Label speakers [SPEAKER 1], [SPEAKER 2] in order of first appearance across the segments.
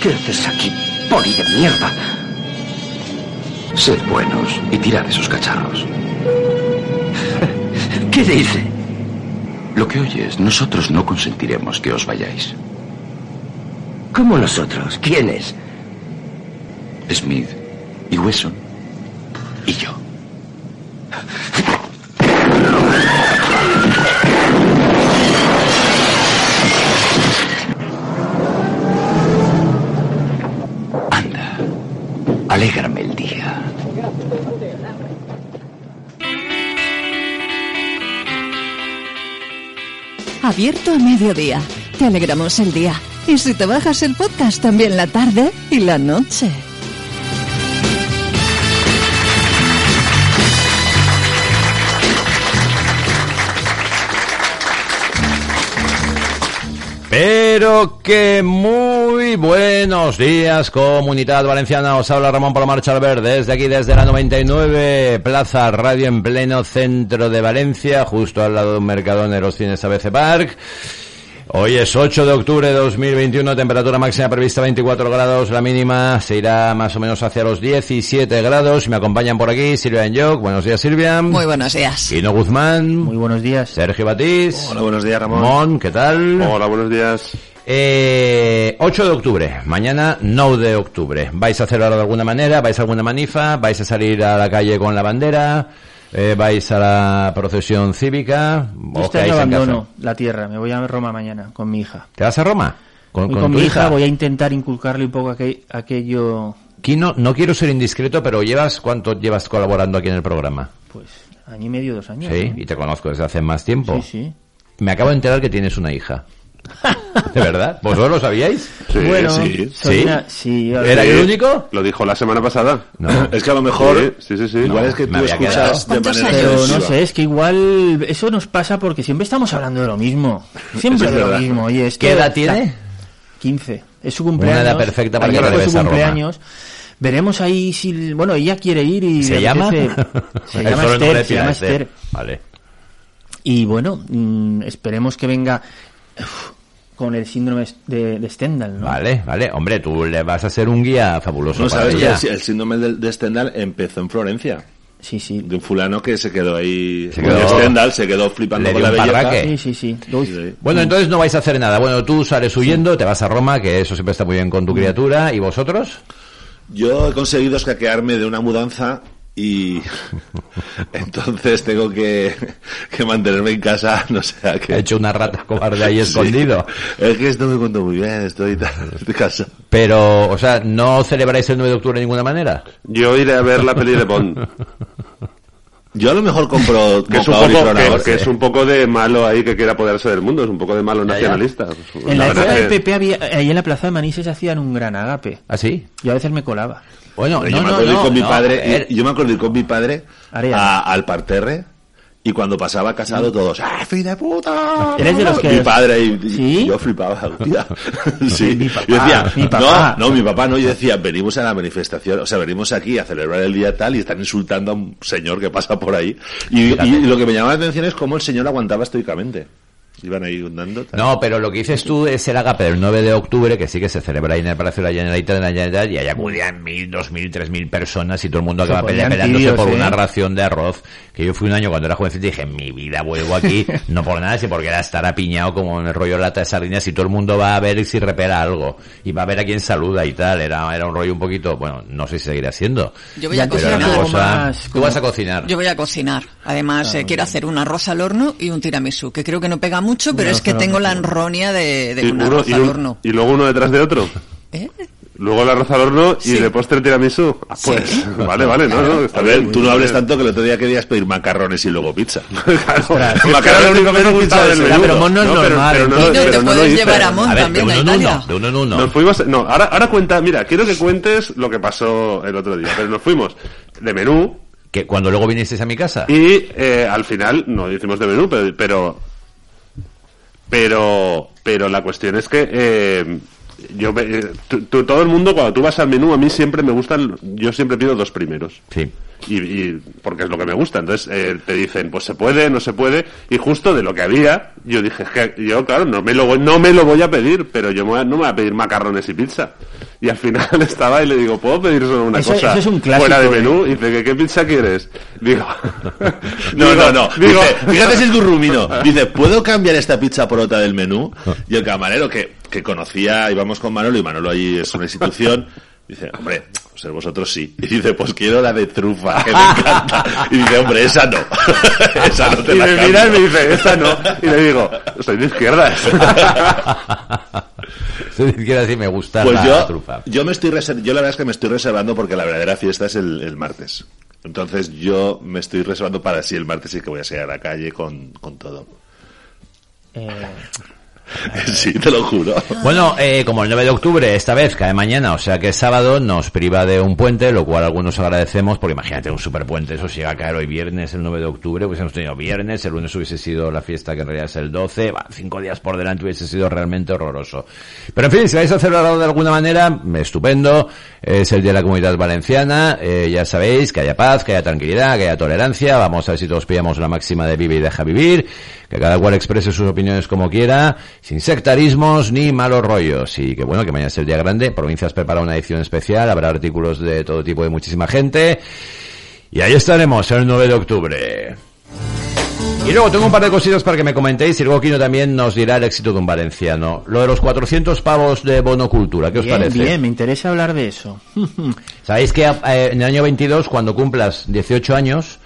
[SPEAKER 1] ¿Qué haces aquí, poli de mierda? Sed buenos y tirad esos cacharros.
[SPEAKER 2] ¿Qué dice?
[SPEAKER 1] Lo que oyes, nosotros no consentiremos que os vayáis.
[SPEAKER 2] ¿Cómo nosotros? ¿Quiénes?
[SPEAKER 1] Smith y Wesson y yo. alégrame el día.
[SPEAKER 3] Abierto a mediodía. Te alegramos el día. Y si te bajas el podcast, también la tarde y la noche.
[SPEAKER 4] Pero que muy buenos días, comunidad valenciana. Os habla Ramón Palomar Charver desde aquí, desde la 99 Plaza Radio en pleno centro de Valencia, justo al lado de un mercadón de los cines ABC Park. Hoy es 8 de octubre de 2021, temperatura máxima prevista 24 grados, la mínima se irá más o menos hacia los 17 grados. Me acompañan por aquí Silvia Enjoc. Buenos días, Silvia.
[SPEAKER 3] Muy buenos días.
[SPEAKER 4] Quino Guzmán.
[SPEAKER 5] Muy buenos días.
[SPEAKER 4] Sergio Batís.
[SPEAKER 6] Hola, buenos días, Ramón.
[SPEAKER 4] Mon, ¿qué tal?
[SPEAKER 6] Hola, buenos días.
[SPEAKER 4] Eh, 8 de octubre, mañana 9 de octubre. ¿Vais a celebrar de alguna manera? ¿Vais a alguna manifa? ¿Vais a salir a la calle con la bandera? Eh, ¿Vais a la procesión cívica?
[SPEAKER 5] Yo
[SPEAKER 4] ¿O
[SPEAKER 5] este
[SPEAKER 4] en
[SPEAKER 5] abandono la tierra, me voy a Roma mañana con mi hija.
[SPEAKER 4] ¿Te vas a Roma? ¿Con, con
[SPEAKER 5] con
[SPEAKER 4] tu
[SPEAKER 5] mi hija,
[SPEAKER 4] hija?
[SPEAKER 5] voy a intentar inculcarle un poco aquel- aquello,
[SPEAKER 4] Quino, no quiero ser indiscreto, pero llevas ¿cuánto llevas colaborando aquí en el programa?
[SPEAKER 5] pues, año y medio, dos años.
[SPEAKER 4] Sí,
[SPEAKER 5] ¿no?
[SPEAKER 4] y te conozco desde hace más tiempo.
[SPEAKER 5] Sí, sí.
[SPEAKER 4] Me acabo de enterar que tienes una hija. ¿De verdad? ¿Vosotros lo sabíais?
[SPEAKER 6] Sí,
[SPEAKER 5] bueno,
[SPEAKER 6] sí.
[SPEAKER 5] soy
[SPEAKER 4] ¿Sí?
[SPEAKER 5] una- sí, a ver,
[SPEAKER 4] ¿Era
[SPEAKER 6] Sí,
[SPEAKER 4] el único?
[SPEAKER 6] Lo dijo la semana pasada.
[SPEAKER 4] No.
[SPEAKER 7] Es que a lo mejor,
[SPEAKER 6] Sí, sí, sí. sí.
[SPEAKER 7] igual
[SPEAKER 6] No.
[SPEAKER 7] es que tú escuchas de
[SPEAKER 3] ¿Cuántos
[SPEAKER 7] manera
[SPEAKER 3] años?
[SPEAKER 5] Pero no sé, es que igual eso nos pasa porque siempre estamos hablando de lo mismo. Siempre de lo mismo. Oye, esto
[SPEAKER 4] ¿Qué edad tiene?
[SPEAKER 5] 15. Es su cumpleaños.
[SPEAKER 4] edad perfecta para que
[SPEAKER 5] fue su
[SPEAKER 4] Roma.
[SPEAKER 5] cumpleaños. Veremos ahí si... Bueno, ella quiere ir y...
[SPEAKER 4] ¿Se llama?
[SPEAKER 5] Se llama Esther, se llama
[SPEAKER 4] Esther. Vale.
[SPEAKER 5] Y bueno, mm, esperemos que venga uf, con el síndrome de, de Stendhal, ¿no?
[SPEAKER 4] Vale, vale. Hombre, tú le vas a ser un guía fabuloso
[SPEAKER 7] No
[SPEAKER 4] para
[SPEAKER 7] sabes que el, el síndrome de, de Stendhal empezó en Florencia.
[SPEAKER 5] Sí, sí.
[SPEAKER 7] De un fulano que se quedó ahí.
[SPEAKER 4] Se quedó-
[SPEAKER 7] Stendhal se quedó flipando
[SPEAKER 4] Le
[SPEAKER 7] con la belleza.
[SPEAKER 4] parraque.
[SPEAKER 5] Sí, sí, sí.
[SPEAKER 4] Bueno, entonces no vais a hacer nada. Bueno, tú sales huyendo, te vas a Roma, que eso siempre está muy bien con tu criatura. ¿Y vosotros?
[SPEAKER 7] Yo he conseguido escaquearme de una mudanza y entonces tengo que, que mantenerme en casa, no sé a
[SPEAKER 4] Ha
[SPEAKER 7] qué.
[SPEAKER 4] hecho una rata cobarde ahí
[SPEAKER 7] Sí.
[SPEAKER 4] escondido.
[SPEAKER 7] Es que esto me cuento muy bien, estoy, estoy cansado.
[SPEAKER 4] Pero, o sea, ¿no celebráis el 9 de octubre de ninguna manera?
[SPEAKER 6] Yo iré a ver la peli de Bond.
[SPEAKER 7] Yo a lo mejor compro
[SPEAKER 6] Que es, un poco, que, que es un poco de malo ahí que quiere apoderarse del mundo, es un poco de malo
[SPEAKER 4] Ya, ya.
[SPEAKER 6] nacionalista.
[SPEAKER 5] En la
[SPEAKER 6] verdad
[SPEAKER 5] época del
[SPEAKER 6] que-
[SPEAKER 5] PP había, ahí en la plaza de Manises hacían un gran agape.
[SPEAKER 4] ¿Ah, sí?
[SPEAKER 5] Yo a veces me colaba.
[SPEAKER 4] Bueno, no,
[SPEAKER 7] yo me
[SPEAKER 4] no,
[SPEAKER 7] acuerdo
[SPEAKER 4] no,
[SPEAKER 7] con mi padre, yo me acuerdo ir con mi padre a- al parterre y cuando pasaba casado todos, ¡ah, fin de puta!
[SPEAKER 5] ¿Eres de los que-
[SPEAKER 7] Mi padre y, yo flipaba, hostia. sí.
[SPEAKER 5] Mi papá,
[SPEAKER 7] yo decía,
[SPEAKER 5] mi papá.
[SPEAKER 7] no, no, mi papá no, yo decía, venimos a la manifestación, o sea, venimos aquí a celebrar el día tal y están insultando a un señor que pasa por ahí. Y, y lo que me llamaba la atención es cómo el señor aguantaba estoicamente. Iban tal.
[SPEAKER 4] No, pero lo que dices tú es el agape del 9 de octubre, que sí que se celebra ahí en el Palacio de la Generalitat, de la Generalitat, y ahí acudían mil, dos mil, tres mil personas y todo el mundo acaba peleándose por
[SPEAKER 5] ¿eh?
[SPEAKER 4] una ración de arroz. Que yo fui un año cuando era jovencito y dije, mi vida vuelvo aquí, no por nada, sino porque era estar apiñado como en el rollo de lata de sardinas y todo el mundo va a ver si repera algo. Y va a ver a quién saluda y tal. Era, era un rollo un poquito, bueno, no sé si seguirá siendo.
[SPEAKER 3] Yo voy a cocinar.
[SPEAKER 5] como
[SPEAKER 4] cosa...
[SPEAKER 5] más
[SPEAKER 4] Tú
[SPEAKER 5] como-
[SPEAKER 4] vas a cocinar.
[SPEAKER 3] Yo voy a cocinar. Además,
[SPEAKER 5] Ah,
[SPEAKER 3] eh, quiero hacer un arroz al horno y un tiramisú, que creo que no pega mucho, pero es que
[SPEAKER 5] al
[SPEAKER 3] tengo la
[SPEAKER 5] sí.
[SPEAKER 3] enronia de, de
[SPEAKER 6] y,
[SPEAKER 3] un
[SPEAKER 6] uno-
[SPEAKER 3] arroz
[SPEAKER 6] y
[SPEAKER 3] al
[SPEAKER 6] un-
[SPEAKER 3] horno.
[SPEAKER 6] y luego uno detrás de otro.
[SPEAKER 3] ¿Eh?
[SPEAKER 6] Luego el arroz al horno y
[SPEAKER 3] Sí.
[SPEAKER 6] de postre tiramisú. Ah, pues, vale, vale, no, no, está
[SPEAKER 7] A ver,
[SPEAKER 6] bien.
[SPEAKER 7] tú no hables tanto que el otro día querías pedir macarrones y luego pizza.
[SPEAKER 6] Claro,
[SPEAKER 7] Macarrones
[SPEAKER 6] es lo único que me gusta del menú.
[SPEAKER 5] pero Mon no es
[SPEAKER 6] pero-
[SPEAKER 5] normal,
[SPEAKER 6] pero no,
[SPEAKER 5] entonces.
[SPEAKER 3] No,
[SPEAKER 6] pero
[SPEAKER 3] te
[SPEAKER 6] no
[SPEAKER 3] puedes llevar a Mon
[SPEAKER 4] A ver, de
[SPEAKER 3] también
[SPEAKER 4] uno
[SPEAKER 3] a Italia.
[SPEAKER 4] de uno en uno.
[SPEAKER 6] Nos fuimos, no, ahora, ahora cuenta, mira, quiero que cuentes lo que pasó el otro día, pero nos fuimos de menú
[SPEAKER 4] Que cuando luego vinisteis a mi casa.
[SPEAKER 6] y eh, al final no hicimos de menú, pero, pero, pero, pero la cuestión es que eh, yo, eh, tú- tú- todo el mundo cuando tú vas al menú a mí siempre me gustan, yo siempre pido dos primeros.
[SPEAKER 4] Sí.
[SPEAKER 6] Y, y- porque es lo que me gusta. Entonces eh, te dicen, pues se puede, no se puede. Y justo de lo que había, yo dije, es que yo, claro, no me lo voy, no me lo voy a pedir, pero yo me voy a- no me voy a pedir macarrones y pizza. Y al final estaba y le digo, ¿puedo pedir solo una
[SPEAKER 5] Eso-
[SPEAKER 6] cosa
[SPEAKER 5] eso es un clásico,
[SPEAKER 6] fuera de
[SPEAKER 5] ¿eh?
[SPEAKER 6] menú? Y dice, ¿qué, qué pizza quieres? Digo,
[SPEAKER 7] No,
[SPEAKER 6] digo-
[SPEAKER 7] no, no.
[SPEAKER 6] Digo,
[SPEAKER 7] Dice, fíjate si es gurrumino. Dice, ¿puedo cambiar esta pizza por otra del menú? Y el camarero que, que conocía, íbamos con Manolo y Manolo ahí es una institución. Dice, hombre, pues vosotros sí. Y dice, pues quiero la de trufa, que me encanta. Y dice, hombre, esa no. esa no te
[SPEAKER 6] y
[SPEAKER 7] la
[SPEAKER 6] me
[SPEAKER 7] cambio.
[SPEAKER 6] mira y me dice, esta no. Y le digo, soy de izquierdas.
[SPEAKER 4] Si quiero decir, me gusta
[SPEAKER 7] Pues
[SPEAKER 4] la
[SPEAKER 7] yo,
[SPEAKER 4] trufa.
[SPEAKER 7] yo me estoy yo la verdad es que me estoy reservando porque la verdadera fiesta es el, el martes. Entonces yo me estoy reservando para sí el martes y que voy a salir a la calle con, con todo.
[SPEAKER 5] Eh,
[SPEAKER 7] Sí, te lo juro.
[SPEAKER 4] Bueno, eh, como el 9 de octubre esta vez cae mañana, o sea que es sábado, nos priva de un puente, lo cual algunos agradecemos, porque imagínate un superpuente, eso si llega a caer hoy viernes, el 9 de octubre, pues hemos tenido viernes, el lunes hubiese sido la fiesta que en realidad es el 12, va, cinco días por delante hubiese sido realmente horroroso. Pero en fin, si vais a celebrarlo de alguna manera, estupendo, es el Día de la Comunidad Valenciana, eh, ya sabéis, que haya paz, que haya tranquilidad, que haya tolerancia, vamos a ver si todos pillamos la máxima de vive y deja vivir, que cada cual exprese sus opiniones como quiera, sin sectarismos ni malos rollos. Y que bueno, que mañana es el día grande, Provincias prepara una edición especial, habrá artículos de todo tipo de muchísima gente. Y ahí estaremos el 9 de octubre. Y luego tengo un par de cositas para que me comentéis y luego Kino también nos dirá el éxito de un valenciano. Lo de los 400 pavos de bono cultura, ¿qué os
[SPEAKER 5] bien,
[SPEAKER 4] parece?
[SPEAKER 5] bien, me interesa hablar de eso.
[SPEAKER 4] Sabéis que eh, en el año 22, cuando cumplas 18 años,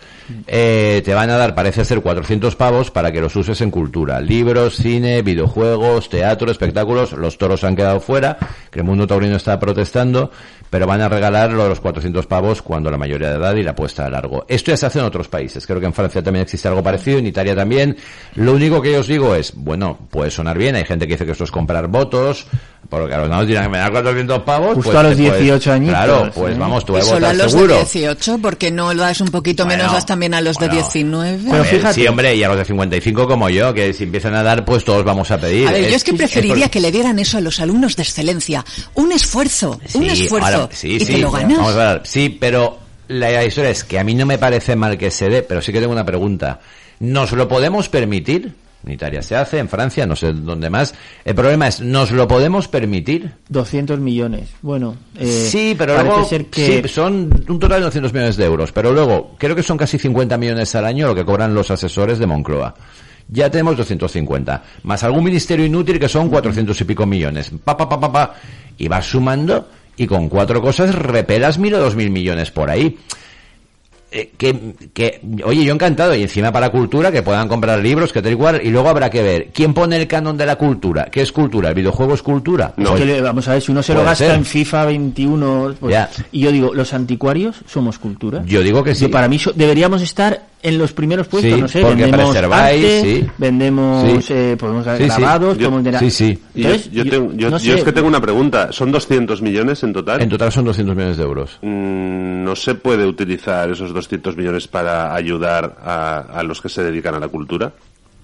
[SPEAKER 4] eh, te van a dar, parece ser, 400 pavos para que los uses en cultura. Libros, cine, videojuegos, teatro, espectáculos. Los toros han quedado fuera, que el mundo taurino está protestando, pero van a regalar lo de los 400 pavos cuando la mayoría de edad y la puesta a largo. Esto ya se hace en otros países. Creo que en Francia también existe algo parecido, en Italia también. Lo único que yo os digo es, bueno, puede sonar bien. Hay gente que dice que esto es comprar votos, porque a los nados dirán que me da 400 pavos.
[SPEAKER 5] Justo
[SPEAKER 4] pues
[SPEAKER 5] a los
[SPEAKER 4] te puedes-
[SPEAKER 5] 18 añitos,
[SPEAKER 4] Claro, pues
[SPEAKER 5] ¿eh?
[SPEAKER 4] vamos, tú
[SPEAKER 3] Y
[SPEAKER 4] vas a
[SPEAKER 3] solo a los
[SPEAKER 4] seguro.
[SPEAKER 3] de 18, porque no lo das un poquito
[SPEAKER 4] Bueno,
[SPEAKER 3] menos, das también a los de
[SPEAKER 4] bueno.
[SPEAKER 3] 19.
[SPEAKER 4] A
[SPEAKER 5] Pero
[SPEAKER 4] ver,
[SPEAKER 5] fíjate.
[SPEAKER 4] Sí, hombre, y a los de 55 como yo, que si empiezan a dar, pues todos vamos a pedir.
[SPEAKER 3] A ver, yo es que preferiría
[SPEAKER 4] por-
[SPEAKER 3] que le dieran eso a los alumnos de excelencia. Un esfuerzo, un
[SPEAKER 4] Sí,
[SPEAKER 3] esfuerzo.
[SPEAKER 4] ahora- sí,
[SPEAKER 3] y
[SPEAKER 4] sí,
[SPEAKER 3] te lo ganas.
[SPEAKER 4] Vamos a ver, sí, pero la historia es que a mí no me parece mal que se dé, pero sí que tengo una pregunta. ¿Nos lo podemos permitir? En Italia se hace, en Francia, no sé dónde más. El problema es, ¿nos lo podemos permitir?
[SPEAKER 5] 200 millones. Bueno, eh,
[SPEAKER 4] sí, pero
[SPEAKER 5] parece
[SPEAKER 4] luego
[SPEAKER 5] ser que
[SPEAKER 4] sí, son un total de 200 millones de euros, pero luego creo que son casi 50 millones al año lo que cobran los asesores de Moncloa. Ya tenemos 250, más algún ministerio inútil que son 400 y pico millones. Pa, pa, pa, pa, pa. Y vas sumando y con cuatro cosas repelas mil o dos mil millones por ahí. Eh, que, que, oye, yo encantado, y encima para cultura, que puedan comprar libros, que tal y cual, y luego habrá que ver, ¿quién pone el canon de la cultura? ¿Qué es cultura? ¿El videojuego es cultura?
[SPEAKER 6] No.
[SPEAKER 5] Es que le- vamos a ver, si uno se lo gasta
[SPEAKER 4] ser.
[SPEAKER 5] en FIFA 21... pues-
[SPEAKER 4] Ya.
[SPEAKER 5] y yo digo, ¿los anticuarios somos cultura?
[SPEAKER 4] Yo digo que sí.
[SPEAKER 5] Yo, para mí so- deberíamos estar en los primeros puestos,
[SPEAKER 4] Sí,
[SPEAKER 5] no sé,
[SPEAKER 4] porque
[SPEAKER 5] vendemos
[SPEAKER 4] preserváis,
[SPEAKER 5] arte,
[SPEAKER 4] sí.
[SPEAKER 5] vendemos,
[SPEAKER 4] Sí.
[SPEAKER 5] eh, podemos
[SPEAKER 4] Sí, sí.
[SPEAKER 5] grabados,
[SPEAKER 6] Yo-
[SPEAKER 5] podemos...
[SPEAKER 4] sí, sí.
[SPEAKER 6] Yo,
[SPEAKER 5] Entonces,
[SPEAKER 6] yo tengo- yo-
[SPEAKER 5] no
[SPEAKER 6] yo
[SPEAKER 5] sé,
[SPEAKER 6] es que tengo una pregunta. ¿Son 200 millones en total?
[SPEAKER 4] En total son 200 millones de euros.
[SPEAKER 6] Mm, no se puede utilizar esos 200 millones para ayudar a, a los que se dedican a la cultura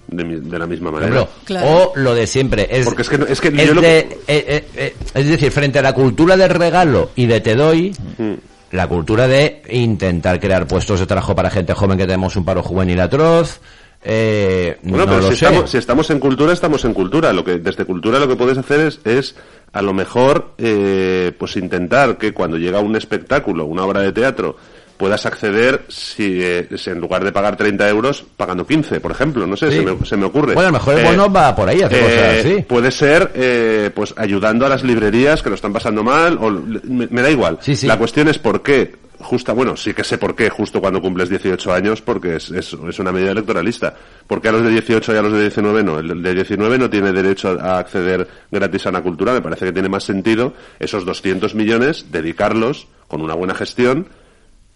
[SPEAKER 6] de, mi- de la misma manera.
[SPEAKER 3] Claro.
[SPEAKER 4] O lo de siempre. Es,
[SPEAKER 6] Porque es que es que
[SPEAKER 4] es
[SPEAKER 6] yo lo
[SPEAKER 4] de- eh, eh, eh, es decir, frente a la cultura del regalo y de te doy,
[SPEAKER 6] Mm.
[SPEAKER 4] La cultura de intentar crear puestos de trabajo para gente joven que tenemos un paro juvenil atroz. Eh,
[SPEAKER 6] Bueno,
[SPEAKER 4] no
[SPEAKER 6] pero si estamos, si estamos en cultura, estamos en cultura. Lo que desde cultura lo que puedes hacer es, es a lo mejor, eh, pues intentar que cuando llega un espectáculo, una obra de teatro, puedas acceder si, eh, si en lugar de pagar 30 euros pagando 15, por ejemplo. No sé,
[SPEAKER 4] Sí.
[SPEAKER 6] se, me, se me ocurre.
[SPEAKER 4] Bueno, a lo mejor el
[SPEAKER 6] Eh,
[SPEAKER 4] bono va por ahí, hace cosas así.
[SPEAKER 6] Puede ser, eh, pues ayudando a las librerías que lo están pasando mal, o me, me da igual.
[SPEAKER 4] Sí, sí.
[SPEAKER 6] La cuestión es por qué justa, bueno, sí que sé por qué, justo cuando cumples 18 años, porque es, es, es una medida electoralista. Porque a los de 18 y a los de 19 no. El de 19 no tiene derecho a acceder gratis a la cultura. Me parece que tiene más sentido esos 200 millones dedicarlos con una buena gestión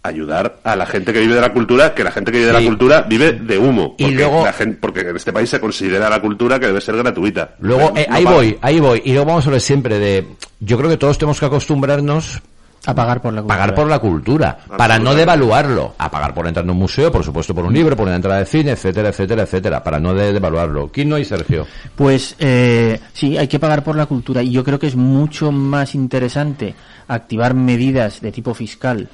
[SPEAKER 6] ayudar a la gente que vive de la cultura, que la gente que vive de la cultura vive de humo.
[SPEAKER 4] Y
[SPEAKER 6] Porque,
[SPEAKER 4] luego-
[SPEAKER 6] la gente, porque en este país se considera la cultura que debe ser gratuita.
[SPEAKER 4] Luego,
[SPEAKER 6] No
[SPEAKER 4] eh, ahí voy, ahí voy. Y luego vamos a hablar siempre de... Yo creo que todos tenemos que acostumbrarnos
[SPEAKER 5] A pagar por la cultura.
[SPEAKER 4] pagar por la cultura, para no devaluarlo, a pagar por entrar en un museo, por supuesto por un libro, por una entrada de cine, etcétera, etcétera, etcétera, para no de- devaluarlo. Kino y Sergio.
[SPEAKER 5] Pues eh, sí, hay que pagar por la cultura y yo creo que es mucho más interesante activar medidas de tipo fiscal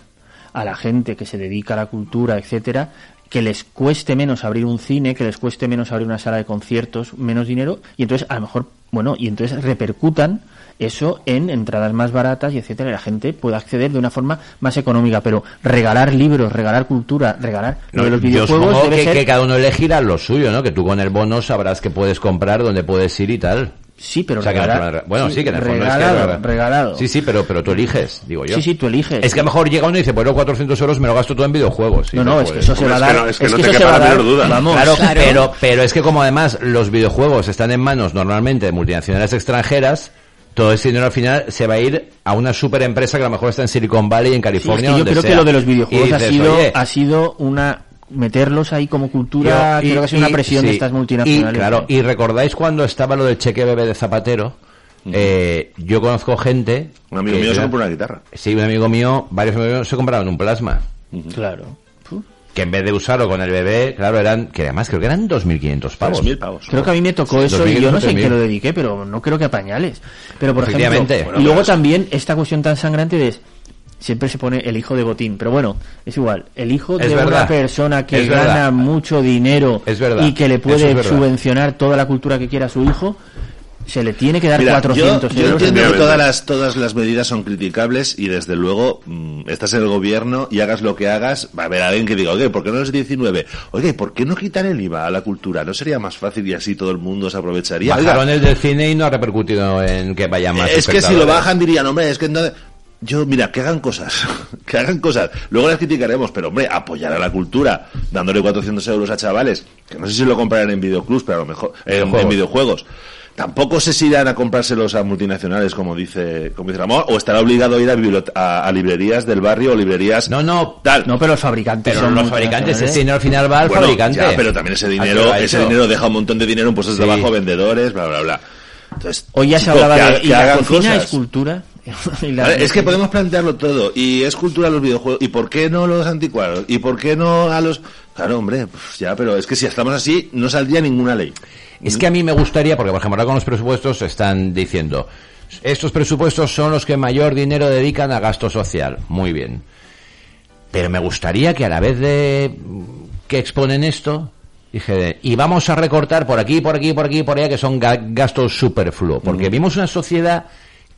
[SPEAKER 5] a la gente que se dedica a la cultura, etcétera, que les cueste menos abrir un cine, que les cueste menos abrir una sala de conciertos, menos dinero y entonces a lo mejor, bueno, y entonces repercutan eso en entradas más baratas y etcétera, y la gente pueda acceder de una forma más económica, pero regalar libros, regalar cultura, regalar de los
[SPEAKER 4] Yo
[SPEAKER 5] videojuegos debe
[SPEAKER 4] que,
[SPEAKER 5] ser
[SPEAKER 4] que cada uno elegirá lo suyo, ¿no? Que tú con el bono sabrás que puedes comprar, dónde puedes ir y tal.
[SPEAKER 5] Sí, pero
[SPEAKER 4] O sea,
[SPEAKER 5] regala-
[SPEAKER 4] no- bueno, sí, que en el fondo es que
[SPEAKER 5] regalado,
[SPEAKER 4] regala-
[SPEAKER 5] regalado.
[SPEAKER 4] Sí, sí, pero, pero tú eliges, digo yo.
[SPEAKER 5] Sí, sí, tú eliges.
[SPEAKER 4] Es que a lo mejor llega uno y dice, pues los 400 euros me lo gasto todo en videojuegos. Sí,
[SPEAKER 5] no, no, es que
[SPEAKER 4] puedes.
[SPEAKER 5] eso se va a
[SPEAKER 6] es que
[SPEAKER 5] dar.
[SPEAKER 6] no- es que no te quepa la menor duda.
[SPEAKER 5] Vamos,
[SPEAKER 4] Claro,
[SPEAKER 3] Claro.
[SPEAKER 4] Pero, pero es que como además los videojuegos están en manos normalmente de multinacionales extranjeras, todo ese dinero al final se va a ir a una super empresa que a lo mejor está en Silicon Valley, en
[SPEAKER 5] Sí, es
[SPEAKER 4] California,
[SPEAKER 5] que yo
[SPEAKER 4] donde
[SPEAKER 5] creo
[SPEAKER 4] sea.
[SPEAKER 5] que lo de los videojuegos ha sido,
[SPEAKER 4] oye,
[SPEAKER 5] ha sido una meterlos ahí como cultura,
[SPEAKER 4] yo-
[SPEAKER 5] creo que ha sido una presión de estas multinacionales.
[SPEAKER 4] Y, claro, y recordáis cuando estaba lo del cheque bebé de Zapatero, eh, yo conozco gente...
[SPEAKER 7] Un amigo
[SPEAKER 4] que-
[SPEAKER 7] mío se compró una guitarra.
[SPEAKER 4] Sí, un amigo mío, varios amigos míos se compraban un plasma.
[SPEAKER 5] Claro.
[SPEAKER 4] Que en vez de usarlo con el bebé, claro, eran, que además creo que eran 2.500 pavos.
[SPEAKER 7] 3.000 pavos.
[SPEAKER 5] Creo que a mí me tocó
[SPEAKER 4] Sí,
[SPEAKER 5] eso y yo no sé en
[SPEAKER 4] 2.500,
[SPEAKER 5] qué lo dediqué, pero no creo que a pañales. Pero por ejemplo, y luego también esta cuestión tan sangrante de siempre se pone el hijo de botín, pero bueno, es igual, el hijo
[SPEAKER 4] Es
[SPEAKER 5] de
[SPEAKER 4] verdad.
[SPEAKER 5] una persona que
[SPEAKER 4] Es
[SPEAKER 5] gana
[SPEAKER 4] verdad.
[SPEAKER 5] mucho dinero
[SPEAKER 4] Es verdad.
[SPEAKER 5] y que le puede
[SPEAKER 4] es
[SPEAKER 5] subvencionar toda la cultura que quiera a su hijo, se le tiene que dar
[SPEAKER 7] Mira,
[SPEAKER 5] 400
[SPEAKER 7] yo, yo
[SPEAKER 5] euros.
[SPEAKER 7] entiendo que todas las, todas las medidas son criticables y desde luego mm, estás en el gobierno y hagas lo que hagas, va a haber alguien que diga, oye, ¿por qué no es 19? Oye, ¿por qué no quitar el IVA a la cultura? ¿No sería más fácil y así todo el mundo se aprovecharía?
[SPEAKER 4] Bajaron el del cine y no ha repercutido en que vaya más
[SPEAKER 7] es que si lo bajan dirían, hombre, es que no... Yo, mira, que hagan cosas, que hagan cosas. Luego las criticaremos, pero hombre, apoyar a la cultura, dándole 400 euros a chavales, que no sé si lo comprarán en videoclubs, pero a lo mejor eh, en,
[SPEAKER 4] Videojuegos.
[SPEAKER 7] en videojuegos. Tampoco sé si irán a comprárselos a multinacionales, como dice, como dice Ramón, o estará obligado a ir a, bibliot- a, a librerías del barrio o librerías
[SPEAKER 4] No, no,
[SPEAKER 7] tal.
[SPEAKER 5] No, pero los fabricantes
[SPEAKER 4] pero
[SPEAKER 5] son
[SPEAKER 4] los fabricantes, ese dinero al final va al
[SPEAKER 7] Bueno,
[SPEAKER 4] fabricante.
[SPEAKER 7] ya, pero también ese
[SPEAKER 4] ¿A qué lo
[SPEAKER 7] dinero, ese dinero deja un montón de dinero en puestos
[SPEAKER 4] Sí.
[SPEAKER 7] de trabajo, vendedores, bla, bla, bla. Entonces,
[SPEAKER 5] Hoy ya se hablaba de
[SPEAKER 7] que
[SPEAKER 5] y la
[SPEAKER 7] hagan
[SPEAKER 5] cocina
[SPEAKER 7] cosas.
[SPEAKER 5] es cultura.
[SPEAKER 7] Es que podemos plantearlo todo. Y es cultura los videojuegos. ¿Y por qué no los anticuados? ¿Y por qué no a los...? Claro, hombre, pues ya, pero es que si estamos así, no saldría ninguna ley.
[SPEAKER 4] Es que a mí me gustaría, porque por ejemplo ahora con los presupuestos están diciendo, estos presupuestos son los que mayor dinero dedican a gasto social. Muy bien. Pero me gustaría que a la vez de que exponen esto, dije, y vamos a recortar por aquí, por aquí, por aquí, por allá, que son ga- gastos superfluos. Porque vimos una sociedad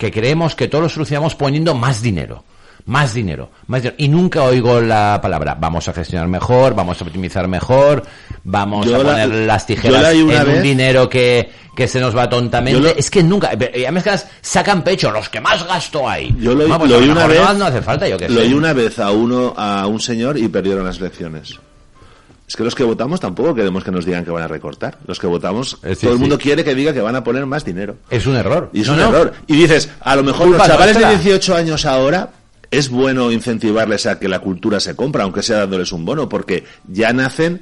[SPEAKER 4] que creemos que todo lo solucionamos poniendo más dinero. Más dinero, más dinero. Y nunca oigo la palabra, vamos a gestionar mejor, vamos a optimizar mejor, vamos
[SPEAKER 7] Yo
[SPEAKER 4] a
[SPEAKER 7] la-
[SPEAKER 4] poner las tijeras
[SPEAKER 7] la
[SPEAKER 4] en un dinero que, que se nos va tontamente.
[SPEAKER 7] Lo-
[SPEAKER 4] Es que nunca, y además que sacan pecho, los que más gasto hay.
[SPEAKER 7] Yo lo,
[SPEAKER 4] pues a
[SPEAKER 7] oí
[SPEAKER 4] lo
[SPEAKER 7] una vez.
[SPEAKER 4] No, hace falta, yo que
[SPEAKER 7] Lo oí una vez a uno, a un señor y perdieron las elecciones. Es que los que votamos tampoco queremos que nos digan que van a recortar. Los que votamos,
[SPEAKER 4] Eh, sí,
[SPEAKER 7] todo el
[SPEAKER 4] sí.
[SPEAKER 7] mundo quiere que diga que van a poner más dinero.
[SPEAKER 4] Es un error.
[SPEAKER 7] Y es
[SPEAKER 4] No,
[SPEAKER 7] un
[SPEAKER 4] no.
[SPEAKER 7] error. Y dices, a lo mejor
[SPEAKER 4] Culpa
[SPEAKER 7] los chavales de
[SPEAKER 4] nuestra.
[SPEAKER 7] 18 años ahora es bueno incentivarles a que la cultura se compra, aunque sea dándoles un bono, porque ya nacen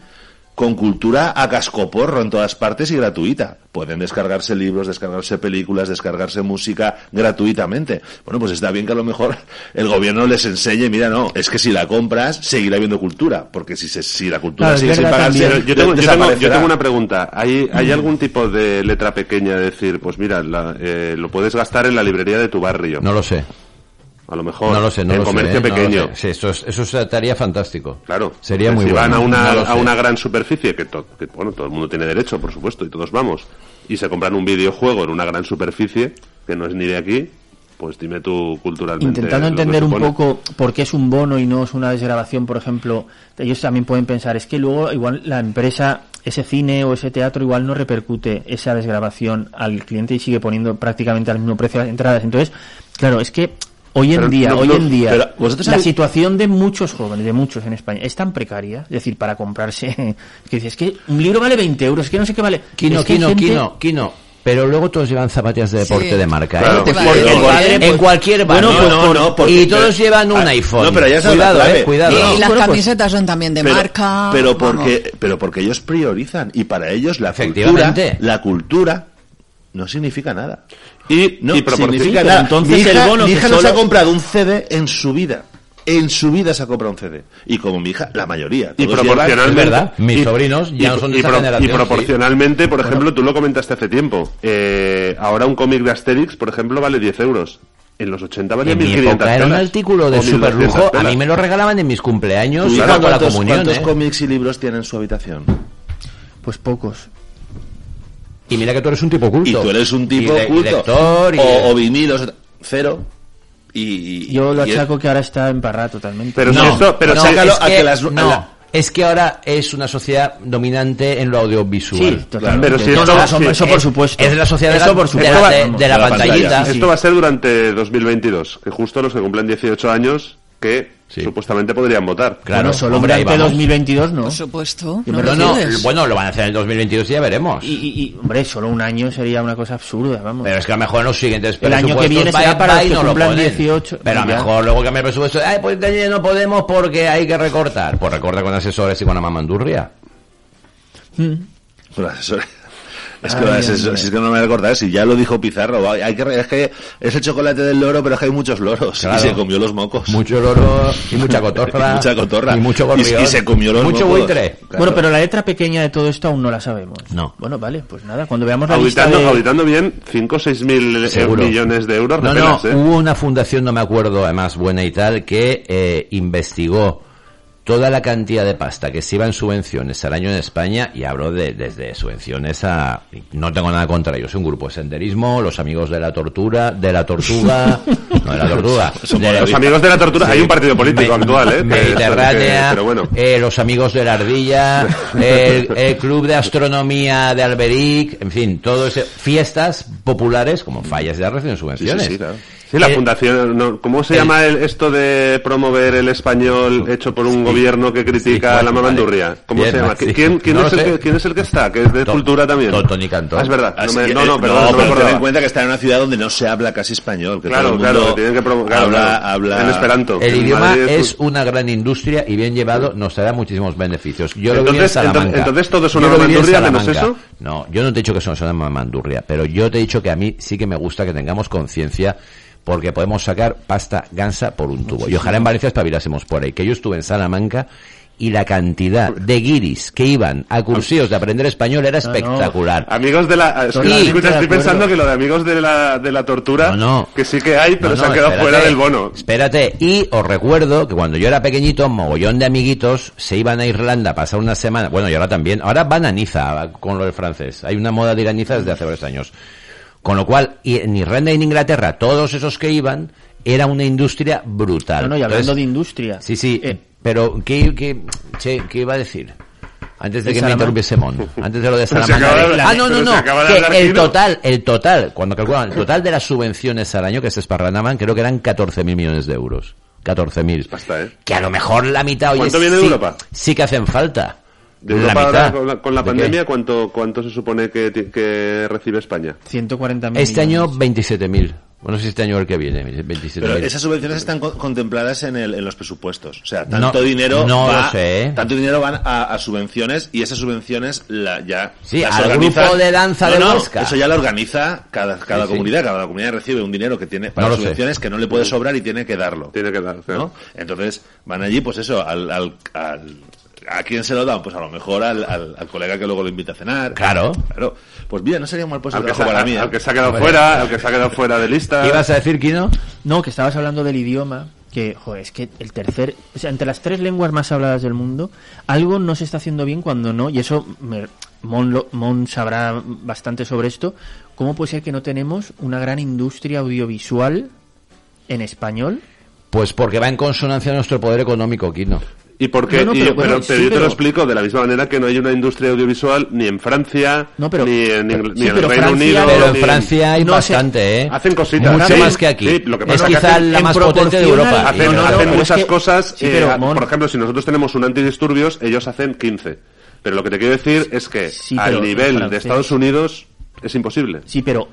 [SPEAKER 7] con cultura a cascoporro en todas partes y gratuita. Pueden descargarse libros, descargarse películas, descargarse música gratuitamente. Bueno, pues está bien que a lo mejor el gobierno les enseñe, mira, no, es que si la compras seguirá habiendo cultura, porque si, se, si la cultura
[SPEAKER 5] Claro,
[SPEAKER 7] sigue sin pagarse.
[SPEAKER 6] Yo tengo, yo, tengo, yo tengo una pregunta. ¿Hay, ¿Hay algún tipo de letra pequeña de decir, pues mira, la- eh, lo puedes gastar en la librería de tu barrio?
[SPEAKER 4] No lo sé.
[SPEAKER 6] A lo mejor.
[SPEAKER 4] No lo sé, no
[SPEAKER 6] en
[SPEAKER 4] lo
[SPEAKER 6] comercio
[SPEAKER 4] sé. ¿eh? No lo
[SPEAKER 6] pequeño.
[SPEAKER 4] sé. Sí, eso, es- eso estaría fantástico.
[SPEAKER 6] Claro.
[SPEAKER 4] Sería muy
[SPEAKER 6] si
[SPEAKER 4] bueno.
[SPEAKER 6] van a una,
[SPEAKER 4] No
[SPEAKER 6] a una gran superficie, que, to- que, bueno, todo el mundo tiene derecho, por supuesto, y todos vamos, y se compran un videojuego en una gran superficie, que no es ni de aquí, pues dime tú culturalmente.
[SPEAKER 5] Intentando entender un poco por qué es un bono y no es una desgrabación, por ejemplo, ellos también pueden pensar, es que luego igual la empresa, ese cine o ese teatro igual no repercute esa desgrabación al cliente y sigue poniendo prácticamente al mismo precio las entradas. Entonces, claro, es que Hoy en
[SPEAKER 6] Pero
[SPEAKER 5] día,
[SPEAKER 6] no-
[SPEAKER 5] hoy
[SPEAKER 6] no-
[SPEAKER 5] en día, la situación de muchos jóvenes, de muchos en España, es tan precaria. Es decir, para comprarse, que dices, es que un libro vale 20 euros, es que no sé qué vale. Es que
[SPEAKER 4] Kino,
[SPEAKER 5] gente-
[SPEAKER 4] Kino, Kino. Pero luego todos llevan zapatillas de deporte
[SPEAKER 3] Sí.
[SPEAKER 4] de marca.
[SPEAKER 6] Claro.
[SPEAKER 4] ¿eh? Porque
[SPEAKER 3] porque
[SPEAKER 4] en
[SPEAKER 5] pues-
[SPEAKER 4] cualquier
[SPEAKER 5] Bueno,
[SPEAKER 4] barrio.
[SPEAKER 5] pues no,
[SPEAKER 7] no, porque-
[SPEAKER 4] y todos llevan un
[SPEAKER 7] Ah,
[SPEAKER 4] iPhone.
[SPEAKER 7] no, pero ya
[SPEAKER 4] cuidado, eh, cuidado.
[SPEAKER 3] Y
[SPEAKER 7] No,
[SPEAKER 3] las
[SPEAKER 5] bueno, pues-
[SPEAKER 3] camisetas son también de
[SPEAKER 7] pero,
[SPEAKER 3] marca.
[SPEAKER 7] pero
[SPEAKER 3] vamos.
[SPEAKER 7] porque pero porque ellos priorizan y para ellos la cultura la cultura no significa nada
[SPEAKER 6] Y,
[SPEAKER 7] no
[SPEAKER 6] y
[SPEAKER 7] significa nada
[SPEAKER 5] entonces
[SPEAKER 7] mi hija,
[SPEAKER 5] el bono
[SPEAKER 7] mi
[SPEAKER 5] que
[SPEAKER 7] hija no se
[SPEAKER 5] solo-
[SPEAKER 7] ha comprado un CD en su vida en su vida se ha comprado un CD y como mi hija la mayoría
[SPEAKER 6] Y proporcionalmente.
[SPEAKER 4] Es verdad, mis
[SPEAKER 6] y-
[SPEAKER 4] sobrinos ya
[SPEAKER 6] y-
[SPEAKER 4] no son de
[SPEAKER 6] y
[SPEAKER 4] esa
[SPEAKER 6] pro-
[SPEAKER 4] generación,
[SPEAKER 6] Y proporcionalmente, por ejemplo, tú lo comentaste hace tiempo. eh, ahora un cómic de Asterix, por ejemplo, vale 10 euros. En los 80 valía
[SPEAKER 4] En mi
[SPEAKER 6] 1500
[SPEAKER 4] época era un artículo de
[SPEAKER 6] O 1200
[SPEAKER 4] super lujo. A mí me lo regalaban en mis cumpleaños
[SPEAKER 7] ¿Tu
[SPEAKER 4] y con la
[SPEAKER 7] cuántos,
[SPEAKER 4] comunión.
[SPEAKER 7] cuántos
[SPEAKER 4] ¿eh?
[SPEAKER 7] cómics y libros tiene en su habitación?
[SPEAKER 5] Pues pocos.
[SPEAKER 4] Y mira que tú eres un tipo culto.
[SPEAKER 7] y tú eres un tipo
[SPEAKER 4] Y
[SPEAKER 7] culto
[SPEAKER 4] lector y-
[SPEAKER 7] o, o vinilos cero y, y-
[SPEAKER 5] Yo lo
[SPEAKER 7] y-
[SPEAKER 5] achaco que ahora está emparrado totalmente.
[SPEAKER 6] Pero
[SPEAKER 4] No,
[SPEAKER 6] si esto, pero
[SPEAKER 4] no,
[SPEAKER 7] sácalo
[SPEAKER 4] es
[SPEAKER 7] a
[SPEAKER 4] que,
[SPEAKER 7] que las- a
[SPEAKER 4] no,
[SPEAKER 7] la-
[SPEAKER 4] es que ahora es una sociedad dominante en lo audiovisual.
[SPEAKER 5] Sí, totalmente.
[SPEAKER 6] Pero si
[SPEAKER 5] No, eso,
[SPEAKER 6] sí,
[SPEAKER 5] eso por
[SPEAKER 4] es-
[SPEAKER 5] supuesto.
[SPEAKER 4] Es la sociedad de
[SPEAKER 5] Eso
[SPEAKER 4] la,
[SPEAKER 5] por
[SPEAKER 4] de
[SPEAKER 5] supuesto.
[SPEAKER 4] la-
[SPEAKER 6] va-
[SPEAKER 4] de- de la
[SPEAKER 7] de la
[SPEAKER 4] pantallita.
[SPEAKER 6] Esto va a ser durante 2022, que justo los que cumplen 18 años que
[SPEAKER 4] Sí.
[SPEAKER 6] supuestamente podrían votar.
[SPEAKER 4] Claro,
[SPEAKER 5] Bueno, solo
[SPEAKER 4] hombre,
[SPEAKER 5] durante
[SPEAKER 4] vamos.
[SPEAKER 5] 2022 no.
[SPEAKER 3] Por supuesto. No
[SPEAKER 4] No, bueno, lo van a hacer en el 2022 y ya veremos.
[SPEAKER 5] Y, y- y, hombre, solo un año sería una cosa absurda, vamos.
[SPEAKER 4] Pero es que a lo mejor en los siguientes
[SPEAKER 5] El año que viene será para los
[SPEAKER 4] y
[SPEAKER 5] que
[SPEAKER 4] no lo
[SPEAKER 5] cumplan
[SPEAKER 4] ponen.
[SPEAKER 5] 18,
[SPEAKER 4] Pero a lo mejor luego cambia el presupuesto. Ay, pues no podemos porque hay que recortar. Pues recorta con asesores y con la mamandurria.
[SPEAKER 7] Con asesores. Es que,
[SPEAKER 5] Ay,
[SPEAKER 7] asesores-
[SPEAKER 5] mío.
[SPEAKER 7] es que no me acordar, si ya lo dijo Pizarro, hay que, es que es el chocolate del loro, pero es que hay muchos loros,
[SPEAKER 4] Claro.
[SPEAKER 7] y se comió los mocos.
[SPEAKER 4] Mucho loro y mucha cotorra.
[SPEAKER 7] Y mucha cotorra.
[SPEAKER 4] Y mucho
[SPEAKER 7] Y-
[SPEAKER 4] gorrión.
[SPEAKER 7] y se comió los
[SPEAKER 4] Mucho
[SPEAKER 7] mocos.
[SPEAKER 4] buitre.
[SPEAKER 7] Claro.
[SPEAKER 5] Bueno, pero la letra pequeña de todo esto aún no la sabemos.
[SPEAKER 4] No.
[SPEAKER 5] Bueno, vale, pues nada, cuando veamos la
[SPEAKER 6] Auditando,
[SPEAKER 5] lista de...
[SPEAKER 6] auditando bien, 5 o 6 mil eh,
[SPEAKER 4] Seguro.
[SPEAKER 6] millones de euros
[SPEAKER 4] No, no,
[SPEAKER 6] repelas, ¿eh?
[SPEAKER 4] hubo una fundación, no me acuerdo, además buena y tal, que eh, investigó toda la cantidad de pasta que se iba en subvenciones al año en España, y hablo de, desde subvenciones a... No tengo nada contra ellos, un grupo de senderismo, los amigos de la tortura, de la tortuga, no de la tortuga, de-
[SPEAKER 6] Los amigos de la tortura, hay un partido político
[SPEAKER 4] Me-
[SPEAKER 6] actual, ¿eh?
[SPEAKER 4] Mediterránea,
[SPEAKER 6] pero bueno.
[SPEAKER 4] eh, los amigos de la ardilla, el, el club de astronomía de Alberic, en fin, todo ese, fiestas populares como fallas reciben
[SPEAKER 6] Sí,
[SPEAKER 4] subvenciones.
[SPEAKER 6] sí, sí, claro. Sí, la
[SPEAKER 4] Eh,
[SPEAKER 6] fundación, no, ¿cómo se
[SPEAKER 4] el-
[SPEAKER 6] llama el- esto de promover el español hecho por un gobierno que critica
[SPEAKER 4] Sí, bueno,
[SPEAKER 6] la mamandurria? ¿Cómo
[SPEAKER 4] Bien,
[SPEAKER 6] se llama?
[SPEAKER 4] sí.
[SPEAKER 6] ¿Quién, quién
[SPEAKER 4] No
[SPEAKER 6] es el que, quién es el que está? Que es de
[SPEAKER 4] To-
[SPEAKER 6] cultura también.
[SPEAKER 4] To- Tony Cantó.
[SPEAKER 6] Ah, es verdad. No, me-
[SPEAKER 7] que-
[SPEAKER 6] no, no,
[SPEAKER 7] eh,
[SPEAKER 6] perdón, no
[SPEAKER 7] pero ten en cuenta que está en una ciudad donde no se habla casi español. Que
[SPEAKER 6] Claro,
[SPEAKER 7] todo el
[SPEAKER 6] claro,
[SPEAKER 7] mundo
[SPEAKER 6] tienen que claro,
[SPEAKER 7] habla,
[SPEAKER 6] claro.
[SPEAKER 7] habla
[SPEAKER 6] En esperanto.
[SPEAKER 4] El
[SPEAKER 6] En
[SPEAKER 4] idioma
[SPEAKER 6] Madrid
[SPEAKER 4] es una gran industria y bien llevado nos dará muchísimos beneficios. Yo lo viví en
[SPEAKER 6] Entonces-
[SPEAKER 4] Salamanca.
[SPEAKER 6] entonces- entonces todo es una mamandurria, menos eso.
[SPEAKER 4] No, yo no te he dicho que eso no es una mamandurria, pero yo te he dicho que a mí sí que me gusta que tengamos conciencia porque podemos sacar pasta gansa por un tubo. Y ojalá en Valencia espabilásemos por ahí. Que yo estuve en Salamanca y la cantidad de guiris que iban a cursillos de aprender español era espectacular.
[SPEAKER 6] Amigos de la... es que,
[SPEAKER 5] Totalmente
[SPEAKER 6] escucha, estoy pensando que lo de amigos de la, de la tortura,
[SPEAKER 4] No, no.
[SPEAKER 6] que sí que hay, pero
[SPEAKER 4] No,
[SPEAKER 6] se han quedado
[SPEAKER 4] espérate,
[SPEAKER 6] fuera del bono.
[SPEAKER 4] Espérate, y os recuerdo que cuando yo era pequeñito, mogollón de amiguitos se iban a Irlanda a pasar una semana, bueno, y ahora también, ahora van a Niza con lo del francés. Hay una moda de ir a Niza desde hace varios años. Con lo cual, en Irlanda y en Inglaterra, todos esos que iban, era una industria brutal.
[SPEAKER 5] No, no, y hablando
[SPEAKER 4] Entonces,
[SPEAKER 5] de industria.
[SPEAKER 4] Sí, sí,
[SPEAKER 5] Eh,
[SPEAKER 4] pero ¿qué, qué, che, ¿qué iba a decir? Antes de
[SPEAKER 5] ¿En
[SPEAKER 4] que me interrumpiese Mon, antes de lo de Salamanca.
[SPEAKER 6] de-
[SPEAKER 4] ah, no, no, no,
[SPEAKER 6] de
[SPEAKER 4] que
[SPEAKER 6] hablar
[SPEAKER 4] el total, el total, cuando calculaban el total de las subvenciones al año que se esparranaban, creo que eran 14.000 millones de euros. 14.000.
[SPEAKER 6] Basta, ¿eh?
[SPEAKER 4] Que a lo mejor la mitad, oye,
[SPEAKER 6] ¿Cuánto viene de
[SPEAKER 4] sí,
[SPEAKER 6] Europa?
[SPEAKER 4] sí que hacen falta.
[SPEAKER 6] De
[SPEAKER 4] la
[SPEAKER 6] Europa ahora,
[SPEAKER 4] mitad.
[SPEAKER 6] con la, con la
[SPEAKER 4] ¿De qué?
[SPEAKER 6] pandemia, ¿cuánto, ¿cuánto se supone que, que recibe España?
[SPEAKER 5] 140 mil
[SPEAKER 4] Este año
[SPEAKER 5] millones.
[SPEAKER 4] 27.000. Bueno, si este año o el que viene, 27.000.
[SPEAKER 7] Pero esas subvenciones están co- contempladas en, el, en los presupuestos. O sea, tanto
[SPEAKER 4] No,
[SPEAKER 7] dinero
[SPEAKER 4] no
[SPEAKER 7] va,
[SPEAKER 4] lo sé, ¿eh?
[SPEAKER 7] tanto dinero van a, a subvenciones y esas subvenciones la, ya
[SPEAKER 4] Sí,
[SPEAKER 7] las
[SPEAKER 4] al
[SPEAKER 7] organiza-
[SPEAKER 4] grupo de danza
[SPEAKER 7] No,
[SPEAKER 4] de
[SPEAKER 7] no,
[SPEAKER 4] Huesca.
[SPEAKER 7] Eso ya lo organiza cada, cada
[SPEAKER 4] Sí, sí.
[SPEAKER 7] comunidad. Cada comunidad recibe un dinero que tiene para
[SPEAKER 4] No lo sé.
[SPEAKER 7] subvenciones que no le puede sobrar y tiene que darlo.
[SPEAKER 6] Tiene que dar. o sea,
[SPEAKER 7] ¿no? Entonces van allí, pues eso, al, al, al- ¿a quién se lo dan? Pues a lo mejor al, al, al colega que luego lo invita a cenar.
[SPEAKER 4] Claro.
[SPEAKER 7] Claro. Pues bien, no sería un mal puesto
[SPEAKER 6] Al
[SPEAKER 7] de
[SPEAKER 6] que,
[SPEAKER 7] trabajo
[SPEAKER 6] se,
[SPEAKER 7] para mí. ¿eh?
[SPEAKER 6] al que se ha quedado
[SPEAKER 4] Hombre.
[SPEAKER 6] fuera, al que se ha quedado fuera de lista.
[SPEAKER 4] ¿Qué ibas a decir, Kino?
[SPEAKER 5] No, que estabas hablando del idioma, que, joder, es que el tercer, o sea, entre las tres lenguas más habladas del mundo, algo no se está haciendo bien cuando no, y eso, me- Mon, lo- Mon sabrá bastante sobre esto, ¿cómo puede ser que no tenemos una gran industria audiovisual en español?
[SPEAKER 4] Pues porque va en consonancia nuestro poder económico, Kino.
[SPEAKER 6] ¿Y por qué?
[SPEAKER 5] No, no,
[SPEAKER 6] Y
[SPEAKER 5] pero
[SPEAKER 6] yo,
[SPEAKER 5] bueno,
[SPEAKER 6] pero,
[SPEAKER 5] sí,
[SPEAKER 6] pero yo te
[SPEAKER 5] pero-
[SPEAKER 6] lo explico de la misma manera que no hay una industria audiovisual ni en Francia,
[SPEAKER 5] No,
[SPEAKER 6] ni en, Ingl-
[SPEAKER 5] sí,
[SPEAKER 6] ni en el Reino
[SPEAKER 5] Francia-
[SPEAKER 6] Unido.
[SPEAKER 4] Pero en
[SPEAKER 6] ni-
[SPEAKER 4] Francia hay bastante, ¿eh?
[SPEAKER 6] Hacen cositas.
[SPEAKER 4] Mucho
[SPEAKER 6] Sí,
[SPEAKER 4] más que aquí.
[SPEAKER 6] sí, lo que
[SPEAKER 4] es
[SPEAKER 6] pasa es
[SPEAKER 4] quizá la más potente de Europa.
[SPEAKER 6] Hacen, hacen
[SPEAKER 5] pero es
[SPEAKER 6] muchas
[SPEAKER 5] que-
[SPEAKER 6] cosas.
[SPEAKER 5] sí,
[SPEAKER 6] eh,
[SPEAKER 5] Mon-
[SPEAKER 6] por ejemplo, si nosotros tenemos un antidisturbios, ellos hacen 15. Pero lo que te quiero decir es que
[SPEAKER 5] Sí,
[SPEAKER 6] al nivel de. Estados Unidos es imposible.
[SPEAKER 5] Sí, pero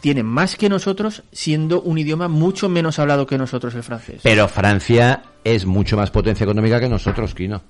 [SPEAKER 5] tienen más que nosotros siendo un idioma mucho menos hablado que nosotros el francés.
[SPEAKER 4] Pero Francia es mucho más potencia económica que nosotros, Kino.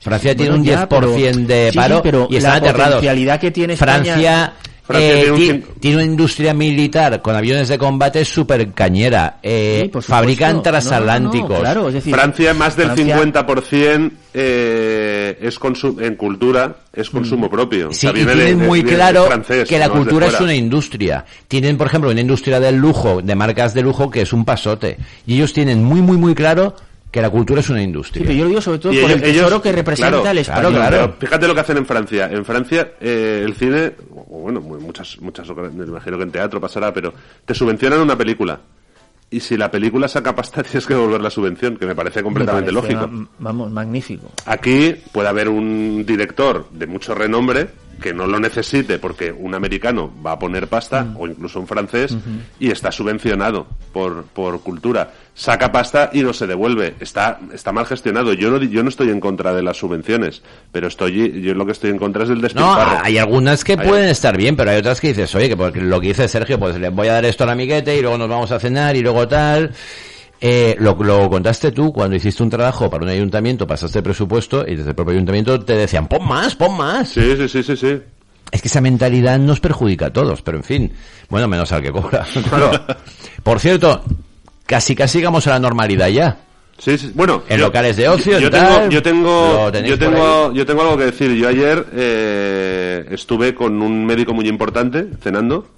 [SPEAKER 4] Francia tiene
[SPEAKER 5] Bueno,
[SPEAKER 4] un
[SPEAKER 5] ya,
[SPEAKER 4] 10%
[SPEAKER 5] pero-
[SPEAKER 4] de paro
[SPEAKER 5] sí, pero
[SPEAKER 4] y están
[SPEAKER 5] la
[SPEAKER 4] aterrados.
[SPEAKER 5] potencialidad que tiene España-
[SPEAKER 4] Francia, eh,
[SPEAKER 6] tiene un
[SPEAKER 4] una industria militar con aviones de combate súper cañera. Eh,
[SPEAKER 5] Sí,
[SPEAKER 4] fabrican
[SPEAKER 5] No, no, no,
[SPEAKER 4] transatlánticos.
[SPEAKER 5] claro, es decir,
[SPEAKER 6] Francia, más del
[SPEAKER 5] Francia-
[SPEAKER 6] 50% eh, es en cultura, es consumo propio. O
[SPEAKER 4] Sí,
[SPEAKER 6] sea,
[SPEAKER 4] y tienen
[SPEAKER 6] de-
[SPEAKER 4] muy
[SPEAKER 6] de- de
[SPEAKER 4] claro
[SPEAKER 6] francés,
[SPEAKER 4] que la
[SPEAKER 6] no
[SPEAKER 4] cultura es una industria. Tienen, por ejemplo, una industria del lujo, de marcas de lujo, que es un pasote. Y ellos tienen muy, muy, muy claro que la cultura es una
[SPEAKER 5] Sí,
[SPEAKER 4] industria.
[SPEAKER 5] pero yo lo digo sobre todo
[SPEAKER 6] Y
[SPEAKER 5] por
[SPEAKER 6] ellos-
[SPEAKER 5] el tesoro
[SPEAKER 6] ellos-
[SPEAKER 5] que representa
[SPEAKER 6] claro,
[SPEAKER 5] el español.
[SPEAKER 4] claro, claro.
[SPEAKER 6] Fíjate lo que hacen en Francia. En Francia, eh, el cine, bueno, mu- muchas, muchas me imagino que en teatro pasará, pero te subvencionan una película. Y si la película saca pasta, tienes que devolver la subvención, que me parece completamente
[SPEAKER 5] Me parece,
[SPEAKER 6] lógico.
[SPEAKER 5] vam- Vamos, magnífico.
[SPEAKER 6] Aquí puede haber un director de mucho renombre que no lo necesite porque un americano va a poner pasta,
[SPEAKER 5] Mm.
[SPEAKER 6] o incluso un francés, y está subvencionado por, por cultura. Saca pasta y no se devuelve. Está, está mal gestionado. Yo no, yo no estoy en contra de las subvenciones, pero estoy, yo lo que estoy en contra es del
[SPEAKER 4] No,
[SPEAKER 6] despilfarro.
[SPEAKER 4] hay algunas que
[SPEAKER 6] Hay-
[SPEAKER 4] pueden estar bien, pero hay otras que dices, oye, que porque lo que dice Sergio, pues le voy a dar esto al amiguete y luego nos vamos a cenar y luego tal. Eh, lo, lo contaste tú cuando hiciste un trabajo para un ayuntamiento, pasaste presupuesto y desde el propio ayuntamiento te decían, pon más, pon más.
[SPEAKER 6] Sí, sí, sí, sí, sí.
[SPEAKER 4] Es que esa mentalidad nos perjudica a todos, pero en fin, bueno, menos al que cobra. Claro. Por cierto, casi casi vamos a la normalidad ya.
[SPEAKER 6] Sí, sí. Bueno,
[SPEAKER 4] En locales de ocio,
[SPEAKER 6] yo
[SPEAKER 4] en
[SPEAKER 6] tengo,
[SPEAKER 4] tal,
[SPEAKER 6] yo tengo, yo tengo, yo tengo algo que decir. Yo ayer eh, estuve con un médico muy importante cenando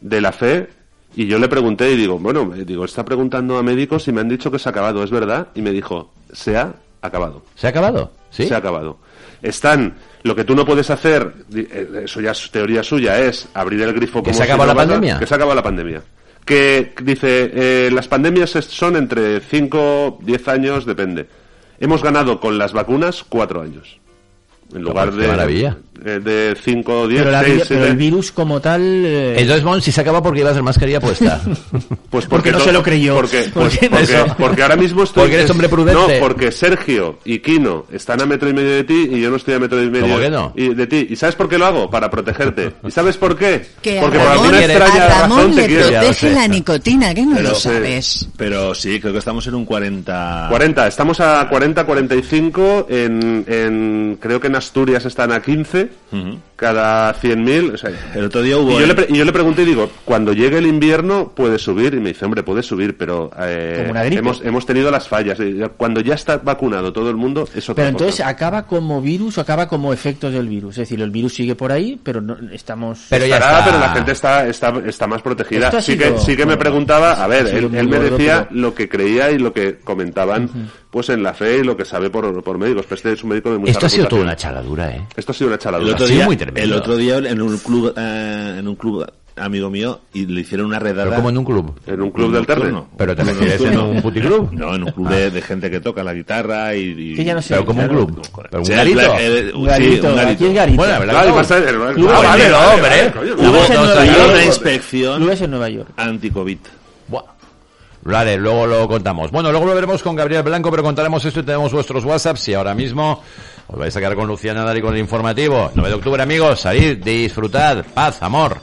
[SPEAKER 6] de la fe y yo le pregunté y digo, bueno, digo, está preguntando a médicos y me han dicho que se ha acabado, ¿es verdad? Y me dijo, se ha acabado.
[SPEAKER 4] ¿Se ha acabado? ¿Sí?
[SPEAKER 6] Se ha acabado. Están, lo que tú no puedes hacer, eh, eso ya es teoría suya, es abrir el grifo
[SPEAKER 4] ¿Que
[SPEAKER 6] como
[SPEAKER 4] se
[SPEAKER 6] si
[SPEAKER 4] acabó
[SPEAKER 6] no
[SPEAKER 4] la
[SPEAKER 6] pasa-
[SPEAKER 4] pandemia?
[SPEAKER 6] Que se acabó la pandemia. Que dice, eh, las pandemias son entre 5, 10 años, depende. Hemos ganado con las vacunas 4 años. En lugar de,
[SPEAKER 4] maravilla.
[SPEAKER 6] eh, de 5, 10,
[SPEAKER 5] Pero, la
[SPEAKER 6] 6,
[SPEAKER 5] vi- pero
[SPEAKER 6] 7.
[SPEAKER 5] el virus como tal... eh,
[SPEAKER 4] Entonces, Mon, si se acaba porque ibas de mascarilla puesta.
[SPEAKER 6] Pues
[SPEAKER 5] Porque no
[SPEAKER 6] to-
[SPEAKER 5] se lo creyó.
[SPEAKER 6] Porque, pues,
[SPEAKER 5] Porque-
[SPEAKER 6] porque, porque ahora mismo estoy.
[SPEAKER 4] Porque eres
[SPEAKER 6] es-
[SPEAKER 4] hombre prudente.
[SPEAKER 6] No, porque Sergio y Kino están a metro y medio de ti y yo no estoy a metro y medio
[SPEAKER 4] ¿Cómo que no?
[SPEAKER 6] y de ti. ¿Y sabes por qué lo hago? Para protegerte. ¿Y sabes por qué?
[SPEAKER 3] Que a
[SPEAKER 6] porque por
[SPEAKER 3] Ramón,
[SPEAKER 6] alguna
[SPEAKER 4] quiere-
[SPEAKER 6] extraña
[SPEAKER 3] a Ramón
[SPEAKER 6] razón te
[SPEAKER 3] le
[SPEAKER 4] lo
[SPEAKER 3] protege la nicotina, que no
[SPEAKER 7] Pero-
[SPEAKER 3] lo sabes.
[SPEAKER 7] Pero sí, creo que estamos en un 40...
[SPEAKER 6] 40, estamos a 40, 45, en, en, creo que en Asturias están a 15, cada 100.000. O sea,
[SPEAKER 7] El otro día hubo...
[SPEAKER 6] y, yo le, y yo le pregunté y digo, cuando llegue el invierno puede subir. Y me dice, hombre, puede subir, pero eh,
[SPEAKER 5] Como una gripe.
[SPEAKER 6] hemos, hemos tenido las fallas. Ya- Cuando ya está vacunado todo el mundo, es otra
[SPEAKER 5] Pero entonces,
[SPEAKER 6] cosa.
[SPEAKER 5] ¿acaba como virus o acaba como efectos del virus? Es decir, el virus sigue por ahí, pero no, estamos...
[SPEAKER 4] Pero ya
[SPEAKER 6] Estará,
[SPEAKER 4] está.
[SPEAKER 6] pero la gente está, está, está más protegida. Sí
[SPEAKER 5] sido-
[SPEAKER 6] que, sí que me
[SPEAKER 5] bueno,
[SPEAKER 6] preguntaba, a ver, él, él me
[SPEAKER 5] gordo,
[SPEAKER 6] decía
[SPEAKER 5] pero-
[SPEAKER 6] lo que creía y lo que comentaban pues en la fe y lo que sabe por, por médicos. Pero este es un médico de mucha
[SPEAKER 4] Esto ha sido toda
[SPEAKER 6] reputación.
[SPEAKER 4] una chaladura, ¿eh?
[SPEAKER 6] Esto ha sido una
[SPEAKER 7] El
[SPEAKER 6] chaladura.
[SPEAKER 7] otro,
[SPEAKER 4] Ha sido
[SPEAKER 7] día, el otro día en un club eh, en un club amigo mío y le hicieron una redada
[SPEAKER 4] Pero como en un club.
[SPEAKER 6] En un club del Terre.
[SPEAKER 7] nocturno.
[SPEAKER 4] Pero te refieres en un puticlub.
[SPEAKER 7] No, en un club de, de gente que toca la guitarra y... y-
[SPEAKER 5] Que ya no sé.
[SPEAKER 4] Pero como un
[SPEAKER 5] claro.
[SPEAKER 4] club. Pero un
[SPEAKER 7] Sí,
[SPEAKER 4] garito.
[SPEAKER 7] el- el-
[SPEAKER 5] Un
[SPEAKER 7] sí,
[SPEAKER 5] garito,
[SPEAKER 7] un garito.
[SPEAKER 5] aquí es garito.
[SPEAKER 4] Bueno, la verdad
[SPEAKER 6] Claro,
[SPEAKER 4] que
[SPEAKER 6] y
[SPEAKER 4] no.
[SPEAKER 6] Ah,
[SPEAKER 5] en
[SPEAKER 6] vale,
[SPEAKER 4] ¿eh?
[SPEAKER 6] coño,
[SPEAKER 7] Hubo,
[SPEAKER 4] No, no, no,
[SPEAKER 7] una inspección
[SPEAKER 5] Clubes en Nueva York.
[SPEAKER 7] anti-COVID.
[SPEAKER 4] Vale, luego lo contamos. Bueno, luego lo veremos con Gabriel Blanco, pero contaremos esto y tenemos vuestros WhatsApps. Y ahora mismo os vais a quedar con Luciana y con el informativo. 9 de octubre, amigos. Salid, disfrutad, paz, amor.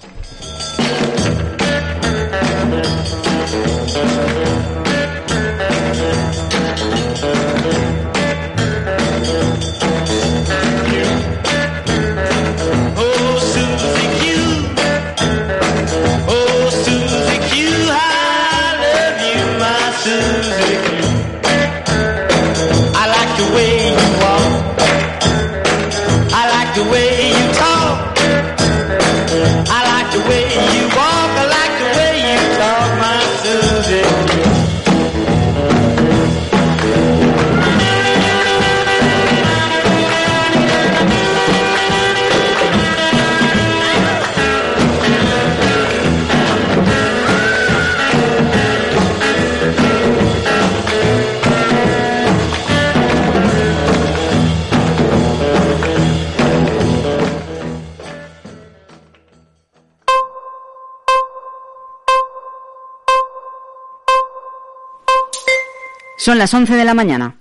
[SPEAKER 8] Son las 11 de la mañana.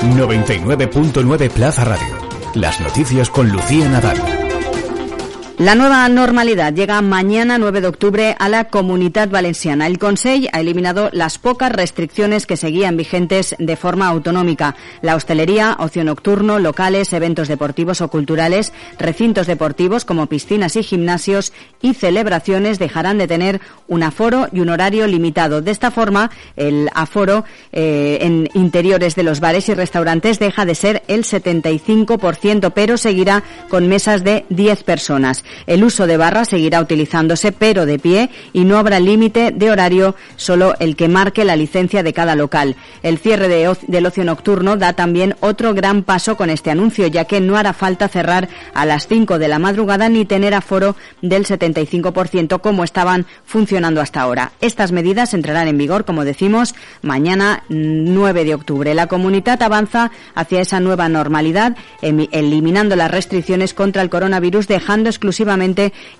[SPEAKER 9] 99.9 Plaza Radio. Las noticias con Lucía Nadal.
[SPEAKER 8] La nueva normalidad llega mañana 9 de octubre a la Comunidad Valenciana. El Consell ha eliminado las pocas restricciones que seguían vigentes de forma autonómica. La hostelería, ocio nocturno, locales, eventos deportivos o culturales, recintos deportivos como piscinas y gimnasios y celebraciones dejarán de tener un aforo y un horario limitado. De esta forma, el aforo eh, en interiores de los bares y restaurantes deja de ser el 75%, pero seguirá con mesas de 10 personas. El uso de barra seguirá utilizándose, pero de pie, y no habrá límite de horario, solo el que marque la licencia de cada local. El cierre de del ocio nocturno da también otro gran paso con este anuncio, ya que no hará falta cerrar a las 5 de la madrugada ni tener aforo del 75% como estaban funcionando hasta ahora. Estas medidas entrarán en vigor, como decimos, mañana 9 de octubre. La comunidad avanza hacia esa nueva normalidad, eliminando las restricciones contra el coronavirus, dejando exclusivamente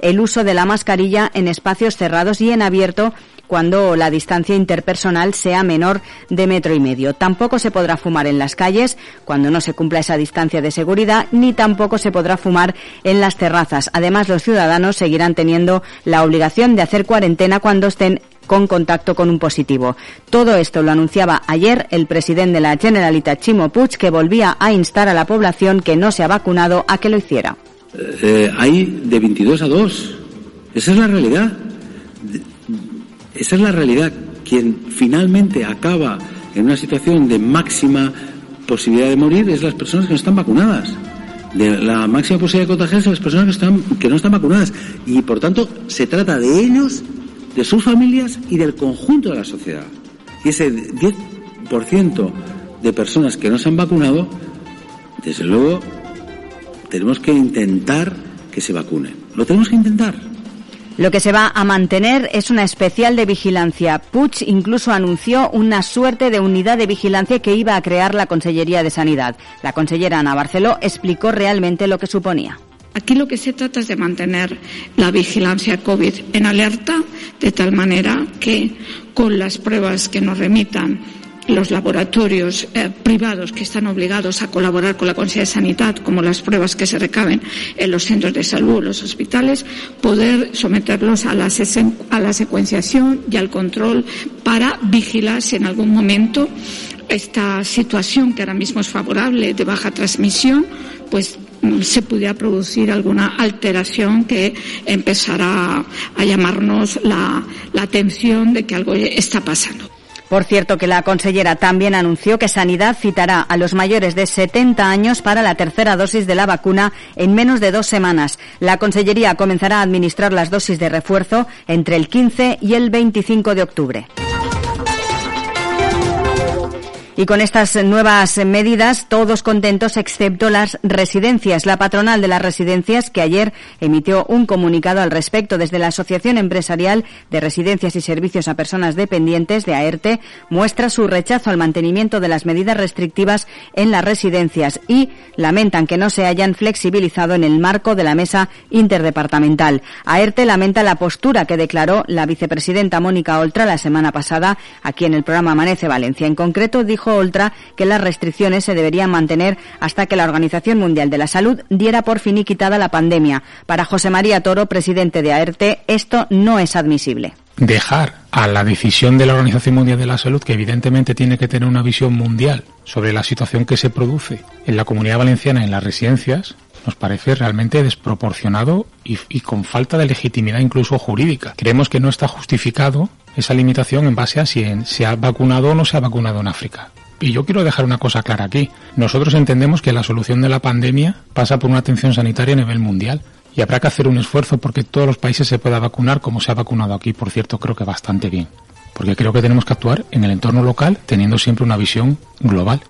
[SPEAKER 8] el uso de la mascarilla en espacios cerrados y en abierto cuando la distancia interpersonal sea menor de metro y medio. Tampoco se podrá fumar en las calles cuando no se cumpla esa distancia de seguridad, ni tampoco se podrá fumar en las terrazas. Además, los ciudadanos seguirán teniendo la obligación de hacer cuarentena cuando estén con contacto con un positivo. Todo esto lo anunciaba ayer el presidente de la Generalitat, Chimo Puig, que volvía a instar a la población que no se ha vacunado a que lo hiciera.
[SPEAKER 10] Eh, hay de 22 a 2. Esa es la realidad. Esa es la realidad. Quien finalmente acaba en una situación de máxima posibilidad de morir es las personas que no están vacunadas. De la máxima posibilidad de contagiarse las personas que, están, que no están vacunadas. Y por tanto se trata de ellos, de sus familias y del conjunto de la sociedad. Y ese 10% de personas que no se han vacunado, desde luego, tenemos que intentar que se vacunen. Lo tenemos que intentar.
[SPEAKER 8] Lo que se va a mantener es una especial de vigilancia. Puig incluso anunció una suerte de unidad de vigilancia que iba a crear la Consellería de Sanidad. La consellera Ana Barceló explicó realmente lo que suponía.
[SPEAKER 11] Aquí lo que se trata es de mantener la vigilancia COVID en alerta, de tal manera que con las pruebas que nos remitan los laboratorios eh, privados que están obligados a colaborar con la Consejería de Sanidad, como las pruebas que se recaben en los centros de salud o los hospitales, poder someterlos a la, secuenciación y al control para vigilar si en algún momento esta situación que ahora mismo es favorable de baja transmisión, pues mm, se pudiera producir alguna alteración que empezara a llamarnos la atención de que algo está pasando.
[SPEAKER 8] Por cierto, que la consellera también anunció que Sanidad citará a los mayores de 70 años para la tercera dosis de la vacuna en menos de dos semanas. La Consellería comenzará a administrar las dosis de refuerzo entre el 15 y el 25 de octubre. Y con estas nuevas medidas, todos contentos excepto las residencias. La patronal de las residencias, que ayer emitió un comunicado al respecto desde la Asociación Empresarial de Residencias y Servicios a Personas Dependientes de AERTE, muestra su rechazo al mantenimiento de las medidas restrictivas en las residencias y lamentan que no se hayan flexibilizado en el marco de la mesa interdepartamental. AERTE lamenta la postura que declaró la vicepresidenta Mónica Oltra la semana pasada aquí en el programa Amanece Valencia. En concreto, dijo Ultra que las restricciones se deberían mantener hasta que la Organización Mundial de la Salud diera por finiquitada la pandemia. Para José María Toro, presidente de AERTE, esto no es admisible
[SPEAKER 12] dejar a la decisión de la Organización Mundial de la Salud, que evidentemente tiene que tener una visión mundial sobre la situación que se produce en la comunidad valenciana en las residencias, nos parece realmente desproporcionado y, con falta de legitimidad incluso jurídica. Creemos que no está justificado esa limitación en base a si se ha vacunado o no se ha vacunado en África. Y yo quiero dejar una cosa clara aquí. Nosotros entendemos que la solución de la pandemia pasa por una atención sanitaria a nivel mundial. Y habrá que hacer un esfuerzo porque todos los países se puedan vacunar como se ha vacunado aquí. Por cierto, creo que bastante bien. Porque creo que tenemos que actuar en el entorno local teniendo siempre una visión global.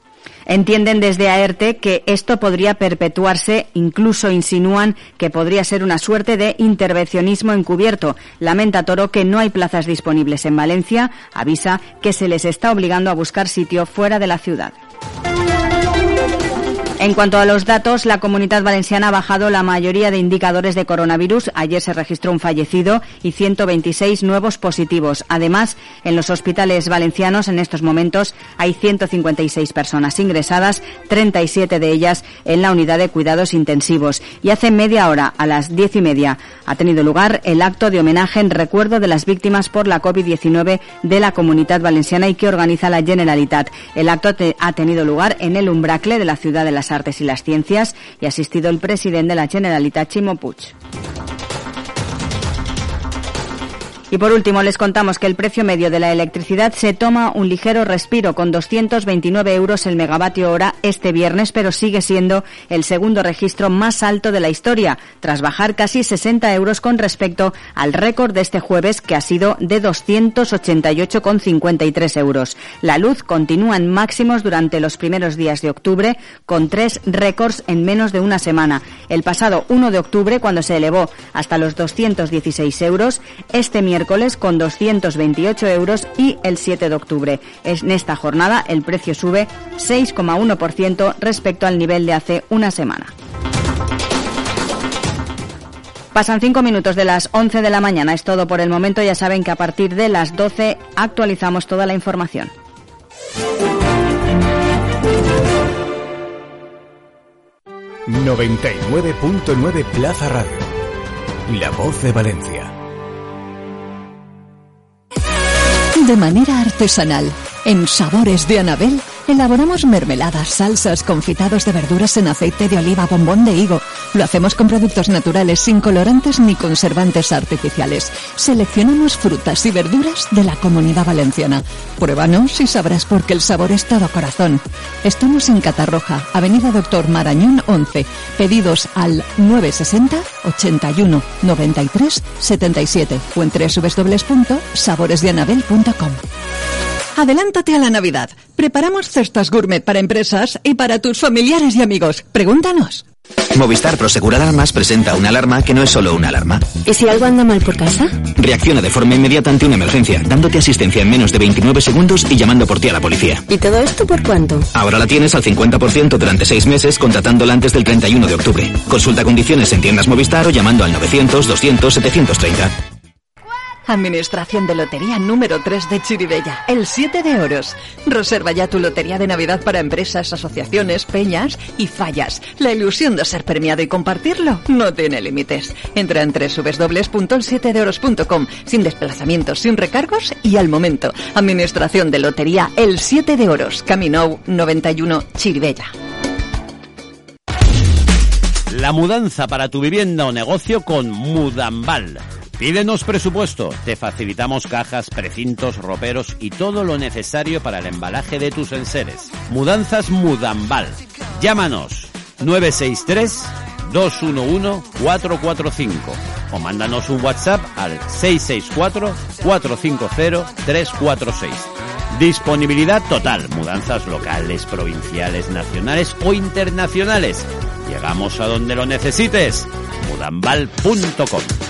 [SPEAKER 8] Entienden desde AERTE que esto podría perpetuarse, incluso insinúan que podría ser una suerte de intervencionismo encubierto. Lamenta Toro que no hay plazas disponibles en Valencia, avisa que se les está obligando a buscar sitio fuera de la ciudad. En cuanto a los datos, la comunidad valenciana ha bajado la mayoría de indicadores de coronavirus. Ayer se registró un fallecido y 126 nuevos positivos. Además, en los hospitales valencianos en estos momentos hay 156 personas ingresadas, 37 de ellas en la unidad de cuidados intensivos. Y hace media hora, a las diez y media, ha tenido lugar el acto de homenaje en recuerdo de las víctimas por la COVID-19 de la comunidad valenciana y que organiza la Generalitat. El acto ha tenido lugar en el Umbracle de la ciudad de las Artes y las Ciencias y asistido el presidente de la Generalitat, Chimo Puig. Y por último, les contamos que el precio medio de la electricidad se toma un ligero respiro con 229 euros el megavatio hora este viernes, pero sigue siendo el segundo registro más alto de la historia, tras bajar casi 60 euros con respecto al récord de este jueves, que ha sido de 288,53 euros. La luz continúa en máximos durante los primeros días de octubre, con tres récords en menos de una semana. El pasado 1 de octubre, cuando se elevó hasta los 216 euros, este miércoles con 228 euros y el 7 de octubre. En esta jornada el precio sube 6,1% respecto al nivel de hace una semana. Pasan cinco minutos de las 11 de la mañana. Es todo por el momento. Ya saben que a partir de las 12 actualizamos toda la información.
[SPEAKER 9] ...99.9 Plaza Radio... ...La Voz de Valencia...
[SPEAKER 3] De manera artesanal, en Sabores de Anabel, elaboramos mermeladas, salsas, confitados de verduras en aceite de oliva, bombón de higo. Lo hacemos con productos naturales, sin colorantes ni conservantes artificiales. Seleccionamos frutas y verduras de la comunidad valenciana. Pruébanos y sabrás por qué el sabor es todo corazón. Estamos en Catarroja, Avenida Doctor Marañón 11. Pedidos al 960 81 93 77 o en www.saboresdeanabel.com. Adelántate a la Navidad. Preparamos cestas gourmet para empresas y para tus familiares y amigos. Pregúntanos.
[SPEAKER 13] Movistar Prosegur Alarmas presenta una alarma que no es solo una alarma.
[SPEAKER 14] ¿Y si algo anda mal por casa?
[SPEAKER 13] Reacciona de forma inmediata ante una emergencia, dándote asistencia en menos de 29 segundos y llamando por ti a la policía.
[SPEAKER 14] ¿Y todo esto por cuánto?
[SPEAKER 13] Ahora la tienes al 50% durante seis meses contratándola antes del 31 de octubre. Consulta condiciones en tiendas Movistar o llamando al 900 200 730.
[SPEAKER 3] Administración de Lotería número 3 de Chiribella, el 7 de oros. Reserva ya tu lotería de Navidad para empresas, asociaciones, peñas y fallas. La ilusión de ser premiado y compartirlo no tiene límites. Entra en www.el7deoros.com sin desplazamientos, sin recargos y al momento. Administración de Lotería, el 7 de oros, Camino 91 Chiribella.
[SPEAKER 4] La mudanza para tu vivienda o negocio con Mudambal. Pídenos presupuesto, te facilitamos cajas, precintos, roperos y todo lo necesario para el embalaje de tus enseres. Mudanzas Mudambal. Llámanos 963 211 445 o mándanos un WhatsApp al 664 450 346. Disponibilidad total, mudanzas locales, provinciales, nacionales o internacionales. Llegamos a donde lo necesites. mudambal.com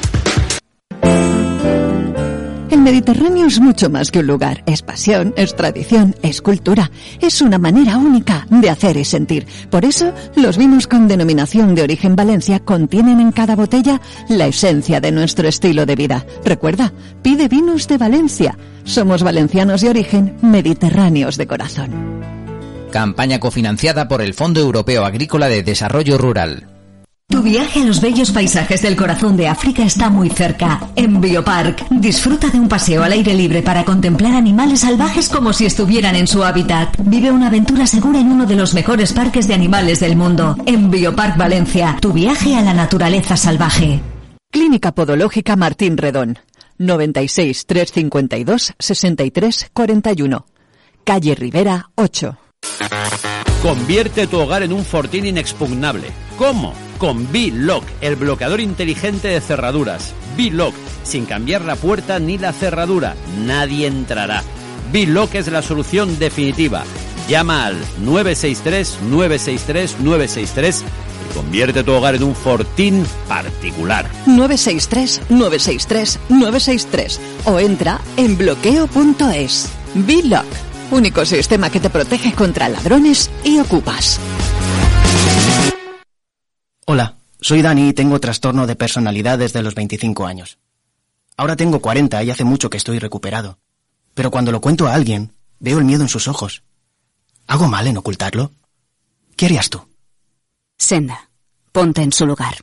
[SPEAKER 3] El Mediterráneo es mucho más que un lugar, es pasión, es tradición, es cultura, es una manera única de hacer y sentir. Por eso, los vinos con denominación de origen Valencia contienen en cada botella la esencia de nuestro estilo de vida. Recuerda, pide vinos de Valencia. Somos valencianos de origen, mediterráneos de corazón.
[SPEAKER 15] Campaña cofinanciada por el Fondo Europeo Agrícola de Desarrollo Rural.
[SPEAKER 16] Tu viaje a los bellos paisajes del corazón de África está muy cerca. En Biopark, disfruta de un paseo al aire libre para contemplar animales salvajes como si estuvieran en su hábitat. Vive una aventura segura en uno de los mejores parques de animales del mundo. En Biopark Valencia, tu viaje a la naturaleza salvaje.
[SPEAKER 3] Clínica Podológica Martín Redón. 96 352 63 41. Calle Rivera 8.
[SPEAKER 4] Convierte tu hogar en un fortín inexpugnable. ¿Cómo? Con B-Lock, el bloqueador inteligente de cerraduras. B-Lock, sin cambiar la puerta ni la cerradura. Nadie entrará. B-Lock es la solución definitiva. Llama al 963-963-963 y convierte tu hogar en un fortín particular.
[SPEAKER 3] 963 963 963 o entra en bloqueo.es. B-Lock, único sistema que te protege contra ladrones y ocupas.
[SPEAKER 17] Hola, soy Dani y tengo trastorno de personalidad desde los 25 años. Ahora tengo 40 y hace mucho que estoy recuperado. Pero cuando lo cuento a alguien, veo el miedo en sus ojos. ¿Hago mal en ocultarlo? ¿Qué harías tú?
[SPEAKER 14] Senda, ponte en su lugar.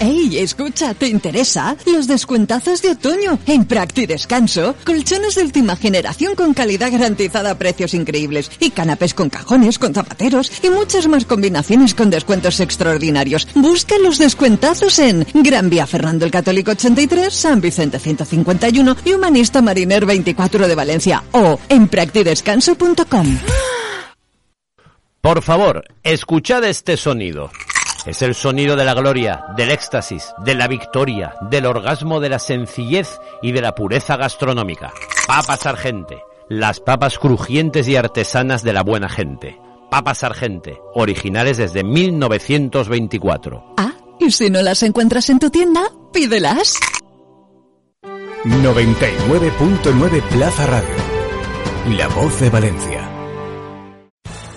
[SPEAKER 3] ¡Ey, escucha! ¿Te interesa? Los descuentazos de otoño en Practi Descanso. Colchones de última generación con calidad garantizada a precios increíbles. Y canapés con cajones, con zapateros y muchas más combinaciones con descuentos extraordinarios. Busca los descuentazos en Gran Vía Fernando el Católico 83, San Vicente 151 y Humanista Mariner 24 de Valencia. O en practidescanso.com.
[SPEAKER 4] Por favor, escuchad este sonido. Es el sonido de la gloria, del éxtasis, de la victoria, del orgasmo de la sencillez y de la pureza gastronómica. Papas Argente, las papas crujientes y artesanas de la buena gente. Papas Argente, originales desde 1924.
[SPEAKER 3] Ah, y si no las encuentras en tu tienda, pídelas.
[SPEAKER 9] 99.9 Plaza Radio. La voz de Valencia.